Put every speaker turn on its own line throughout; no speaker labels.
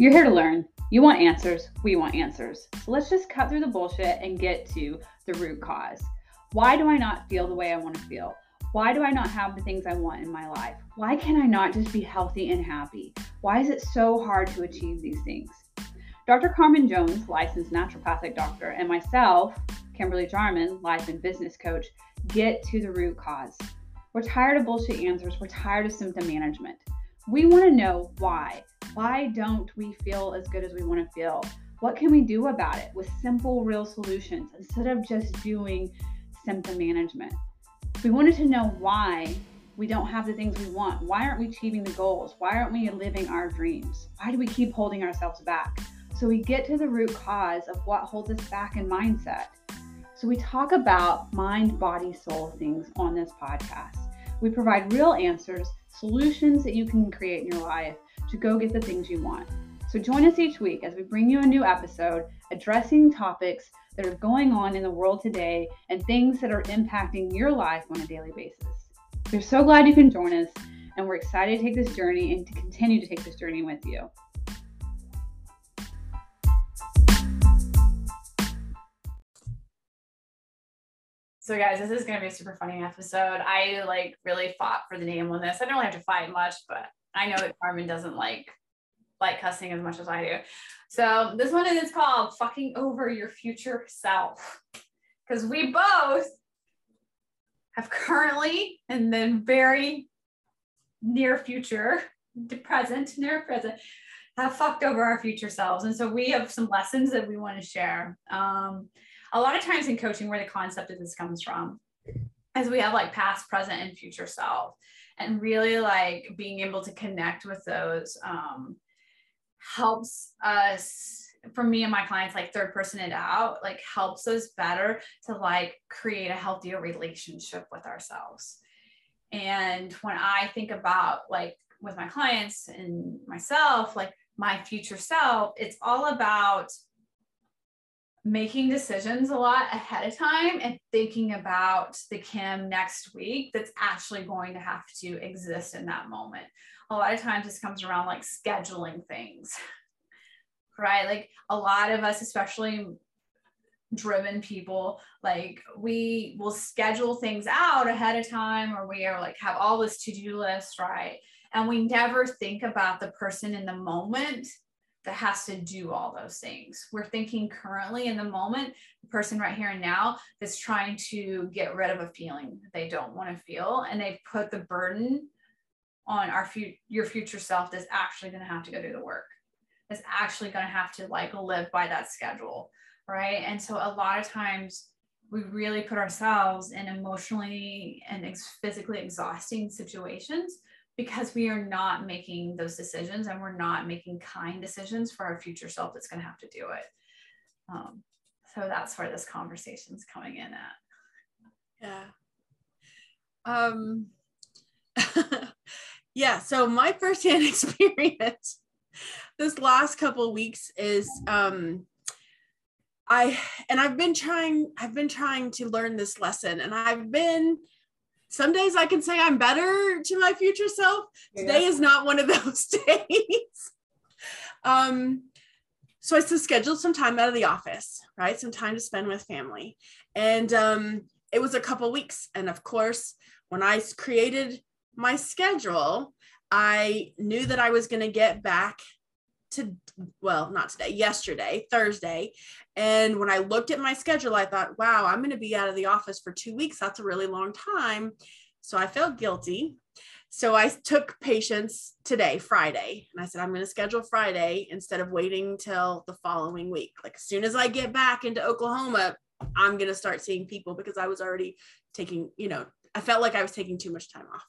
You're here to learn. You want answers. We want answers. So let's just cut through the bullshit and get to the root cause. Why do I not feel the way I want to feel? Why do I not have the things I want in my life? Why can I not just be healthy and happy? Why is it so hard to achieve these things? Dr. Carmen Jones, licensed naturopathic doctor, and myself, Kimberly Jarman, life and business coach, get to the root cause. We're tired of bullshit answers. We're tired of symptom management. We want to know why. Why don't we feel as good as we want to feel? What can we do about it with simple, real solutions instead of just doing symptom management? We wanted to know why we don't have the things we want. Why aren't we achieving the goals? Why aren't we living our dreams? Why do we keep holding ourselves back? So we get to the root cause of what holds us back in mindset. So we talk about mind, body, soul things on this podcast. We provide real answers, solutions that you can create in your life to go get the things you want. So join us each week as we bring you a new episode addressing topics that are going on in the world today and things that are impacting your life on a daily basis. We're so glad you can join us, and we're excited to take this journey and to continue to take this journey with you.
So guys, this is gonna be a super funny episode. I like really fought for the name on this. I don't really have to fight much, but I know that Carmen doesn't like like cussing as much as I do. So this one is called fucking over your future self. Because we both have currently and then very near future, present, near present, have fucked over our future selves. And so we have some lessons that we want to share. Um, a lot of times in coaching, where the concept of this comes from, is we have like past, present, and future self and really like being able to connect with those um, helps us for me and my clients like third person it out like helps us better to like create a healthier relationship with ourselves. And when i think about like with my clients and myself like my future self it's all about making decisions a lot ahead of time and thinking about the Kim next week that's actually going to have to exist in that moment. A lot of times this comes around like scheduling things, right? Like a lot of us, especially driven people, like we will schedule things out ahead of time or we are like have all this to do list, right? And we never think about the person in the moment that has to do all those things. We're thinking currently in the moment, the person right here and now that's trying to get rid of a feeling that they don't want to feel, and they put the burden on our future, your future self that's actually going to have to go do the work. That's actually going to have to like live by that schedule, right? And so a lot of times we really put ourselves in emotionally and ex- physically exhausting situations because we are not making those decisions and we're not making kind decisions for our future self that's going to have to do it. Um, so that's where this conversation is coming in at.
Yeah. Um, yeah. So my firsthand experience this last couple weeks is um, I and I've been trying I've been trying to learn this lesson and I've been some days I can say I'm better to my future self. Today is not one of those days. um, so I scheduled some time out of the office, right? Some time to spend with family. And um, it was a couple weeks. And of course, when I created my schedule, I knew that I was going to get back to well not today yesterday thursday. And when i looked at my schedule i thought wow i'm going to be out of the office for two weeks. That's a really long time. So i felt guilty. So i took patients today friday and i said i'm going to schedule friday instead of waiting till the following week. Like as soon as i get back into oklahoma i'm going to start seeing people because i was already taking you know i felt like i was taking too much time off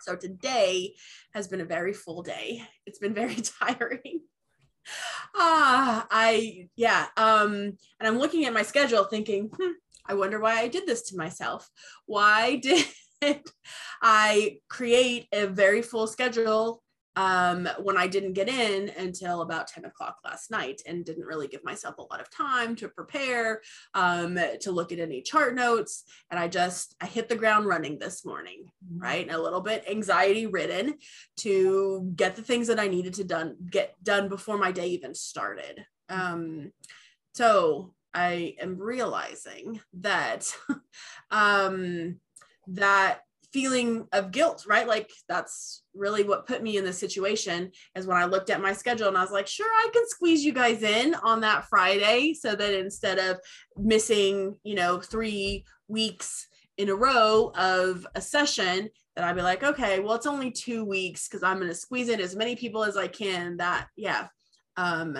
so today has been a very full day. It's been very tiring. ah, I yeah. Um, and I'm looking at my schedule thinking, hmm, I wonder why I did this to myself. Why did I create a very full schedule um, when I didn't get in until about 10 o'clock last night and didn't really give myself a lot of time to prepare, um, to look at any chart notes. And I just, I hit the ground running this morning,
Mm-hmm.
right? And a little bit anxiety ridden to get the things that I needed to done, get done before my day even started. Um, so I am realizing that, um, that feeling of guilt, right? Like that's really what put me in this situation is when I looked at my schedule and I was like, sure, I can squeeze you guys in on that Friday so that instead of missing, you know, three weeks in a row of a session, that I'd be like, okay, well, it's only two weeks because I'm going to squeeze in as many people as I can that, yeah, um,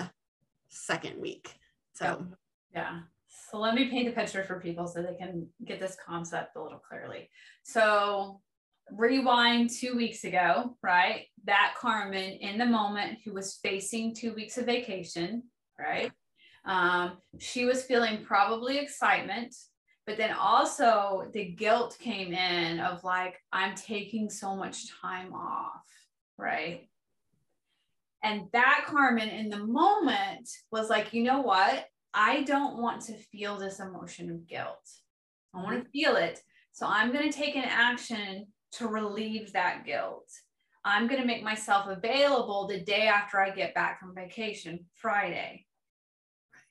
second week. So,
Yeah. So let me paint a picture for people so they can get this concept a little clearly. So rewind two weeks ago, right? That Carmen in the moment who was facing two weeks of vacation, right? Um, she was feeling probably excitement, but then also the guilt came in of like, I'm taking so much time off, right? And that Carmen in the moment was like, you know what? I don't want to feel this emotion of guilt. I want to mm-hmm. feel it. So I'm going to take an action to relieve that guilt. I'm going to make myself available the day after I get back from vacation, Friday,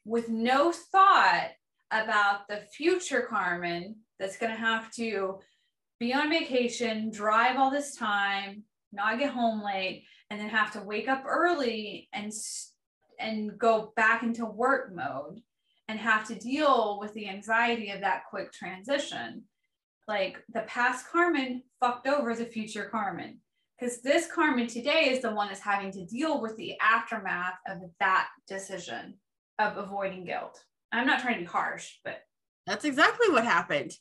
with no thought about the future Carmen that's going to have to be on vacation, drive all this time, not get home late, and then have to wake up early and and go back into work mode and have to deal with the anxiety of that quick transition. Like the past Carmen fucked over the future Carmen. Because this Carmen today is the one that's having to deal with the aftermath of that decision of avoiding guilt. I'm not trying to be harsh, but
that's exactly what happened.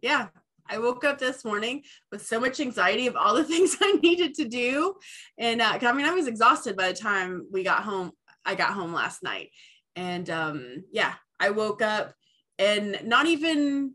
Yeah. I woke up this morning with so much anxiety of all the things I needed to do. And uh, I mean, I was exhausted by the time we got home. I got home last night. And um, yeah, I woke up and not even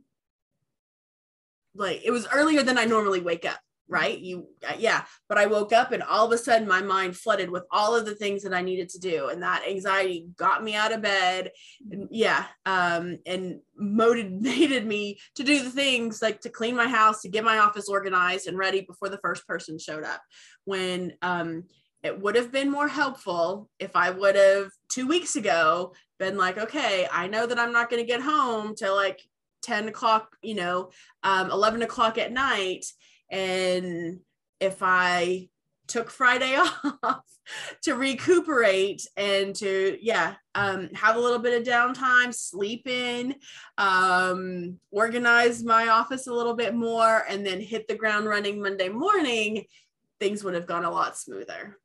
like it was earlier than I normally wake up, right? You, uh, yeah, but I woke up and all of a sudden my mind flooded with all of the things that I needed to do. And that anxiety got me out of bed. And yeah, um, and motivated me to do the things like to clean my house, to get my office organized and ready before the first person showed up. When, um, it would have been more helpful if I would have two weeks ago been like, okay, I know that I'm not going to get home till like 10 o'clock, you know, um, 11 o'clock at night. And if I took Friday off to recuperate and to, yeah, um, have a little bit of downtime, sleep in, um, organize my office a little bit more, and then hit the ground running Monday morning, things would have gone a lot smoother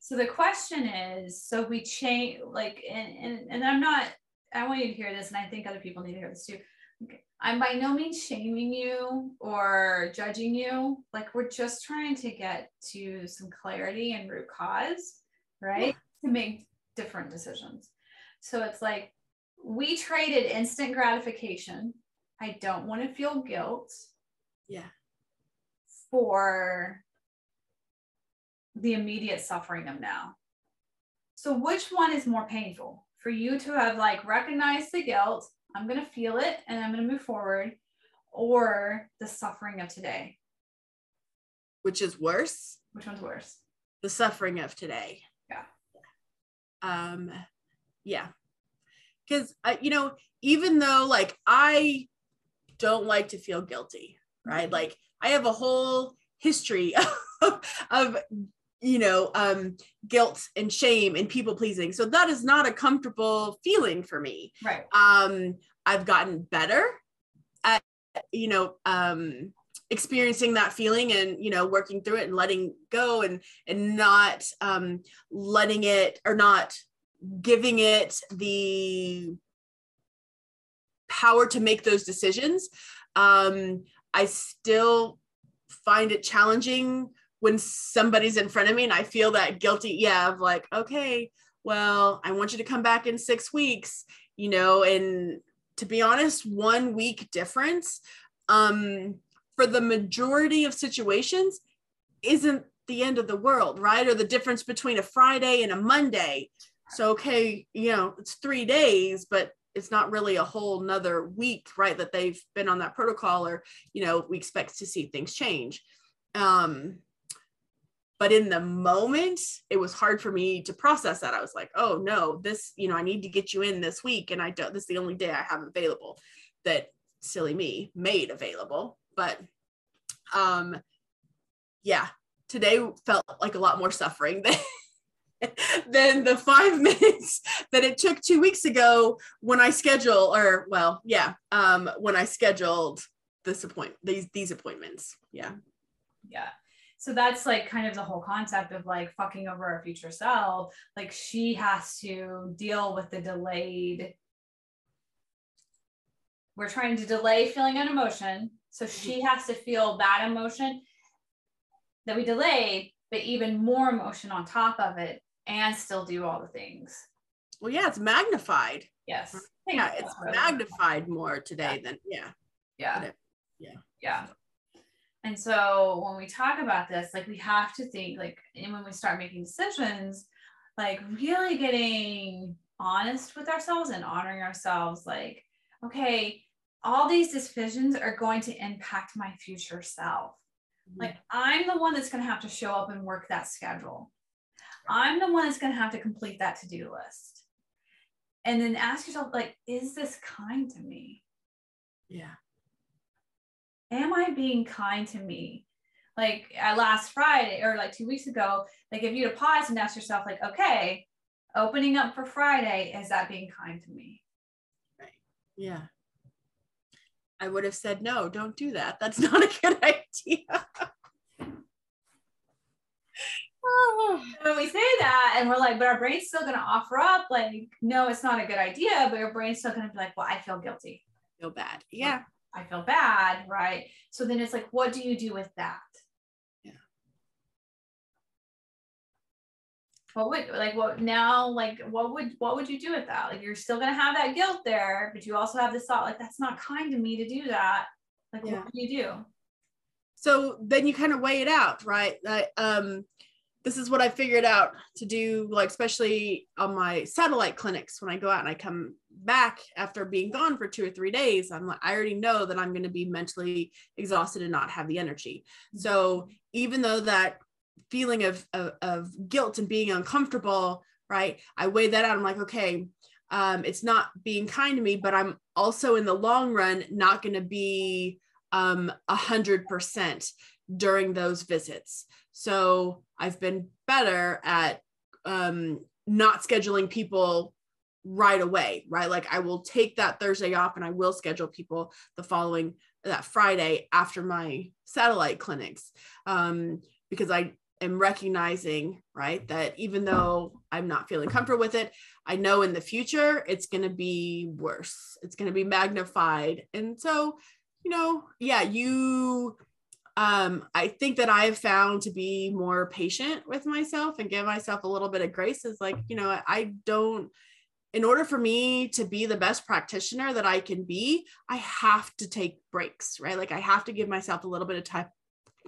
so the question is so we change like and, and and i'm not i want you to hear this and i think other people need to hear this too okay. i'm by no means shaming you or judging you like we're just trying to get to some clarity and root cause right yeah. to make different decisions so it's like we traded instant gratification i don't want to feel guilt
yeah
for the immediate suffering of now. So, which one is more painful for you to have like recognized the guilt? I'm going to feel it and I'm going to move forward, or the suffering of today?
Which is worse?
Which one's worse?
The suffering of today.
Yeah.
Um, yeah. Because, uh, you know, even though like I don't like to feel guilty, right? Like I have a whole history of, of you know um guilt and shame and people pleasing. So that is not a comfortable feeling for me.
Right.
Um i've gotten better at you know um experiencing that feeling and you know working through it and letting go and and not um letting it or not giving it the power to make those decisions. Um i still find it challenging when somebody's in front of me and I feel that guilty, yeah, of like, okay, well, I want you to come back in six weeks, you know, and to be honest, one week difference um, for the majority of situations isn't the end of the world, right? Or the difference between a Friday and a Monday. So, okay, you know, it's three days, but it's not really a whole nother week, right? That they've been on that protocol, or, you know, we expect to see things change. Um, but in the moment it was hard for me to process that. I was like oh no this you know i need to get you in this week and i don't this is the only day i have available that silly me made available. But um yeah today felt like a lot more suffering than than the five minutes that it took two weeks ago when i schedule or well yeah um when i scheduled this appointment these these appointments. Yeah.
Yeah so that's like kind of the whole concept of like fucking over our future self. Like she has to deal with the delayed we're trying to delay feeling an emotion. So mm-hmm. she has to feel that emotion that we delayed but even more emotion on top of it and still do all the things.
Well yeah it's magnified.
Yes.
Yeah it's magnified more today yeah. than yeah.
Yeah. Yeah. Yeah and so when we talk about this, like we have to think like, and when we start making decisions, like really getting honest with ourselves and honoring ourselves, like, okay, all these decisions are going to impact my future self. Mm-hmm. Like I'm the one that's going to have to show up and work that schedule. I'm the one that's going to have to complete that to-do list. And then ask yourself, like, is this kind to me?
Yeah
am I being kind to me? Like uh, last Friday or like two weeks ago, like if you to pause and ask yourself, like, okay, opening up for Friday, is that being kind to me?
Right. Yeah. I would have said, no, don't do that. That's not a good idea.
when we say that and we're like, but our brain's still going to offer up, like, no, it's not a good idea, but your brain's still going to be like, well, I feel guilty.
I feel bad. Yeah.
I feel bad, right? So then it's like, what do you do with that?
Yeah.
What would like what now like what would what would you do with that? Like you're still gonna have that guilt there, but you also have this thought like that's not kind to me to do that. Like yeah. what do you do?
So then you kind of weigh it out, right? Like um this is what I figured out to do, like especially on my satellite clinics when I go out and I come back after being gone for two or three days. I'm like, I already know that I'm going to be mentally exhausted and not have the energy. So even though that feeling of, of, of guilt and being uncomfortable, right? I weigh that out. I'm like, okay, um, it's not being kind to me, but I'm also in the long run not going to be um, a hundred percent during those visits. So I've been better at um, not scheduling people right away, right? Like I will take that Thursday off and I will schedule people the following that Friday after my satellite clinics um, because I am recognizing, right, that even though I'm not feeling comfortable with it, I know in the future it's going to be worse. It's going to be magnified. And so, you know, yeah, you um, I think that I've found to be more patient with myself and give myself a little bit of grace is like, you know, I don't, in order for me to be the best practitioner that I can be, I have to take breaks, right? Like I have to give myself a little bit of time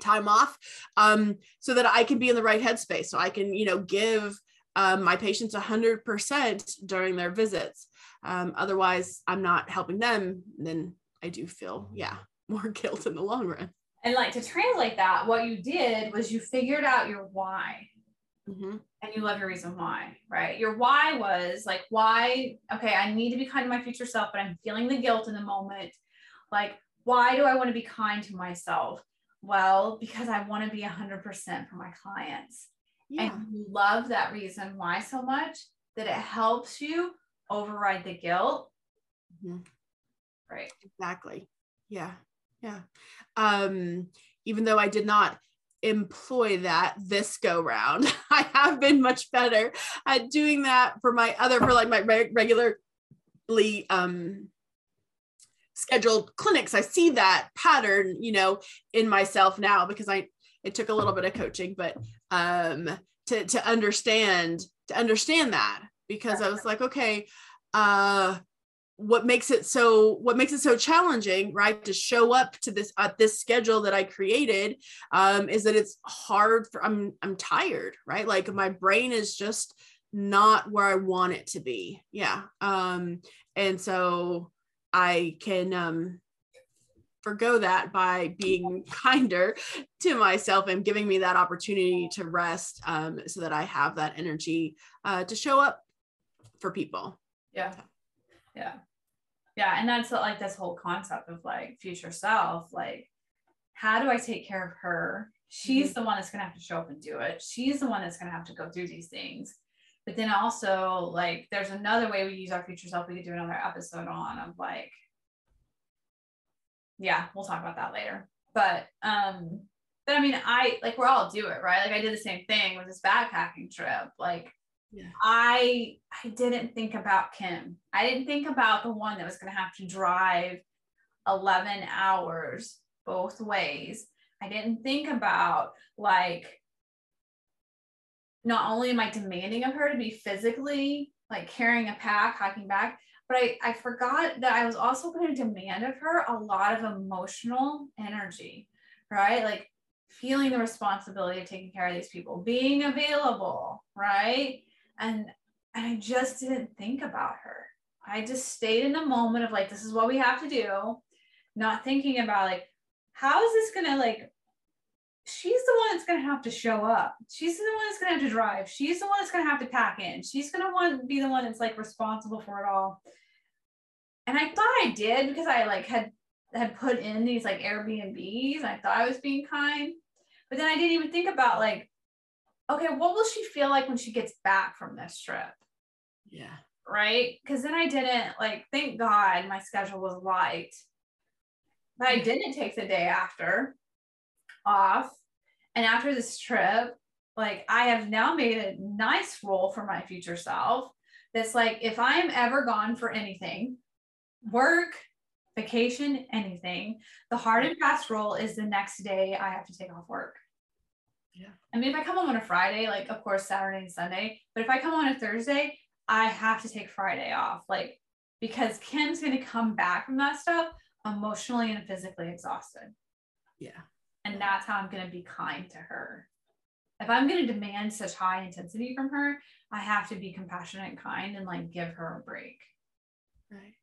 time off um, so that I can be in the right headspace. So I can, you know, give um, my patients 100% during their visits. Um, otherwise, I'm not helping them. Then I do feel, yeah, more guilt in the long run.
And like to translate that, what you did was you figured out your why. Mm-hmm. And you love your reason why, right? Your why was like, why, okay, I need to be kind to my future self, but I'm feeling the guilt in the moment. Like, why do I want to be kind to myself? Well, because I want to be 100% for my clients. Yeah. And you love that reason why so much that it helps you override the guilt. Mm-hmm. Right.
Exactly. Yeah. Yeah. Um, even though I did not employ that this go round, I have been much better at doing that for my other, for like my regularly um, scheduled clinics. I see that pattern, you know, in myself now because I, it took a little bit of coaching, but um, to, to understand, to understand that because I was like, okay, uh, what makes it so what makes it so challenging right to show up to this at this schedule that i created um is that it's hard for i'm i'm tired right like my brain is just not where i want it to be yeah um and so i can um forgo that by being kinder to myself and giving me that opportunity to rest um, so that I have that energy uh, to show up for people.
Yeah. Yeah. Yeah. And that's like this whole concept of like future self. Like, how do I take care of her? She's mm-hmm. the one that's going to have to show up and do it. She's the one that's going to have to go through these things. But then also, like, there's another way we use our future self. We could do another episode on of like, yeah, we'll talk about that later. But um, but I mean, I like we're all do it, right? Like I did the same thing with this backpacking trip. Like I I didn't think about Kim. I didn't think about the one that was gonna have to drive 11 hours both ways. I didn't think about like not only am I demanding of her to be physically like carrying a pack, hiking back, but I, I forgot that I was also going to demand of her a lot of emotional energy, right? Like feeling the responsibility of taking care of these people, being available, right? And and I just didn't think about her. I just stayed in the moment of like, this is what we have to do, not thinking about like, how is this gonna like she's the one that's to have to show up. She's the one that's to have to drive. She's the one that's to have to pack in. She's to want to be the one that's like responsible for it all and I thought I did because I like had had put in these like Airbnbs. I thought I was being kind, but then I didn't even think about like, okay, what will she feel like when she gets back from this trip?
Yeah.
Right. Because then I didn't like. Thank God my schedule was light, but I didn't take the day after off. And after this trip, like I have now made a nice role for my future self. That's like if I'm ever gone for anything, work, vacation, anything. The hard and fast rule is the next day I have to take off work.
Yeah.
I mean, if I come home on a Friday, like of course Saturday and Sunday, but if I come on a Thursday, I have to take Friday off, like because Kim's going to come back from that stuff emotionally and physically exhausted.
Yeah.
And that's how I'm going to be kind to her. If I'm going to demand such high intensity from her, I have to be compassionate and kind and like give her a break.
Right.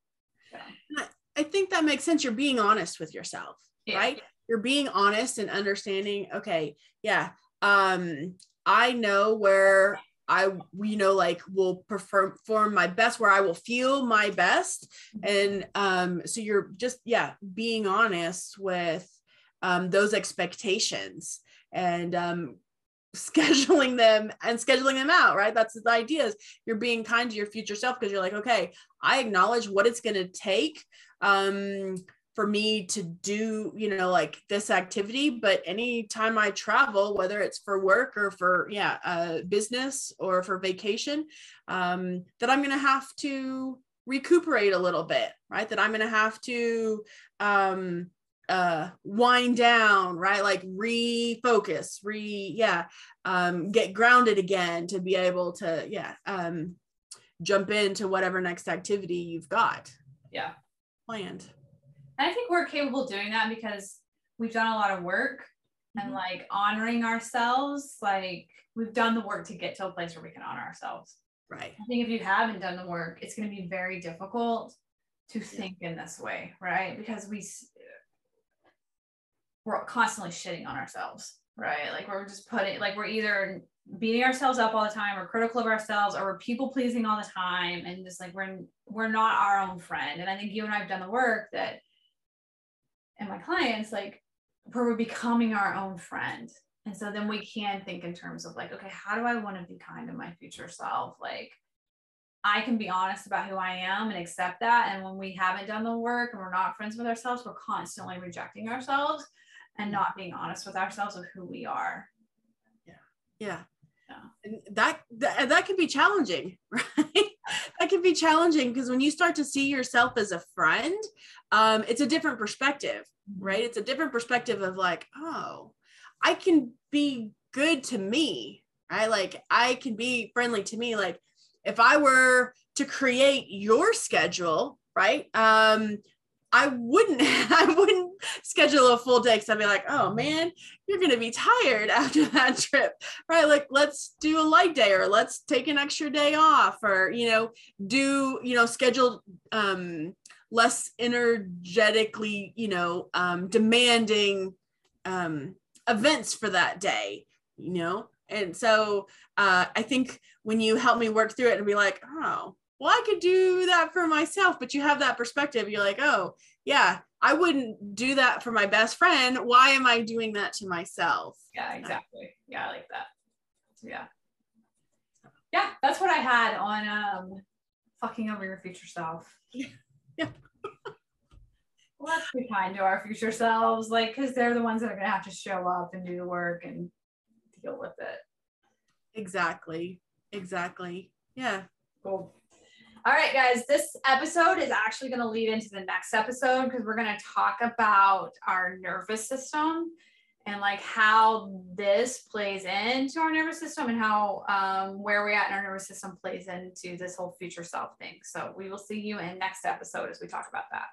Yeah. I think that makes sense. You're being honest with yourself, yeah. right? You're being honest and understanding, okay, yeah, um, I know where I, you know, like will perform form my best, where I will feel my best. And um, so you're just, yeah, being honest with um, those expectations and um, scheduling them and scheduling them out right that's the idea is you're being kind to your future self because you're like okay i acknowledge what it's going to take um for me to do you know like this activity but anytime i travel whether it's for work or for yeah uh, business or for vacation um that i'm going to have to recuperate a little bit right? That i'm going to have to um uh wind down right? Like refocus re yeah um get grounded again to be able to yeah um jump into whatever next activity you've got
yeah.
planned
and i think we're capable of doing that because we've done a lot of work mm-hmm. and like honoring ourselves like we've done the work to get to a place where we can honor ourselves
right
i think if you haven't done the work it's going to be very difficult to think in this way right because we we're constantly shitting on ourselves, right? Like we're just putting, like we're either beating ourselves up all the time, or critical of ourselves, or we're people pleasing all the time, and just like we're we're not our own friend. And I think you and I have done the work that, and my clients, like we're becoming our own friend. And so then we can think in terms of like, okay, how do I want to be kind to my future self? Like, I can be honest about who I am and accept that. And when we haven't done the work and we're not friends with ourselves, we're constantly rejecting ourselves and mm. not being honest with ourselves of who we are.
Yeah. Yeah. Yeah. And that, that that can be challenging, right? That can be challenging because when you start to see yourself as a friend, um, it's a different perspective, mm-hmm. right? It's a different perspective of like, oh, I can be good to me, right? Like I can be friendly to me. Like if I were to create your schedule, right? Um, I wouldn't I wouldn't schedule a full day because I'd be like, oh man, you're gonna be tired after that trip, right? Like let's do a light day or let's take an extra day off or you know do you know schedule um less energetically you know um demanding um events for that day, you know. And so uh, I think when you help me work through it and be like, oh, well, I could do that for myself, but you have that perspective. You're like, oh, yeah, I wouldn't do that for my best friend. Why am I doing that to myself?
Yeah, exactly. Yeah, I like that. Yeah. Yeah, that's what I had on um fucking over your future self.
Yeah. yeah.
Let's be kind to our future selves, like, because they're the ones that are gonna have to show up and do the work and deal with it.
Exactly. Exactly. Yeah.
Cool. All right, guys, this episode is actually going to lead into the next episode because we're going to talk about our nervous system and like how this plays into our nervous system and how um, where we're at in our nervous system plays into this whole future self thing. So we will see you in next episode as we talk about that.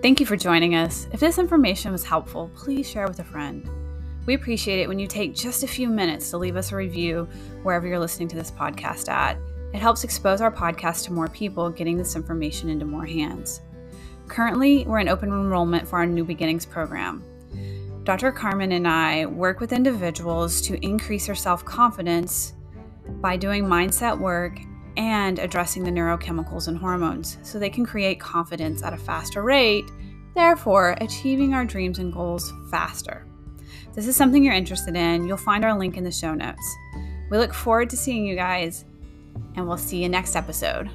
Thank you for joining us. If this information was helpful, please share with a friend. We appreciate it when you take just a few minutes to leave us a review wherever you're listening to this podcast at. It helps expose our podcast to more people, getting this information into more hands. Currently, we're in open enrollment for our New Beginnings program. Dr. Carmen and I work with individuals to increase their self confidence by doing mindset work and addressing the neurochemicals and hormones so they can create confidence at a faster rate, therefore, achieving our dreams and goals faster. This is something you're interested in, you'll find our link in the show notes. We look forward to seeing you guys, and we'll see you next episode.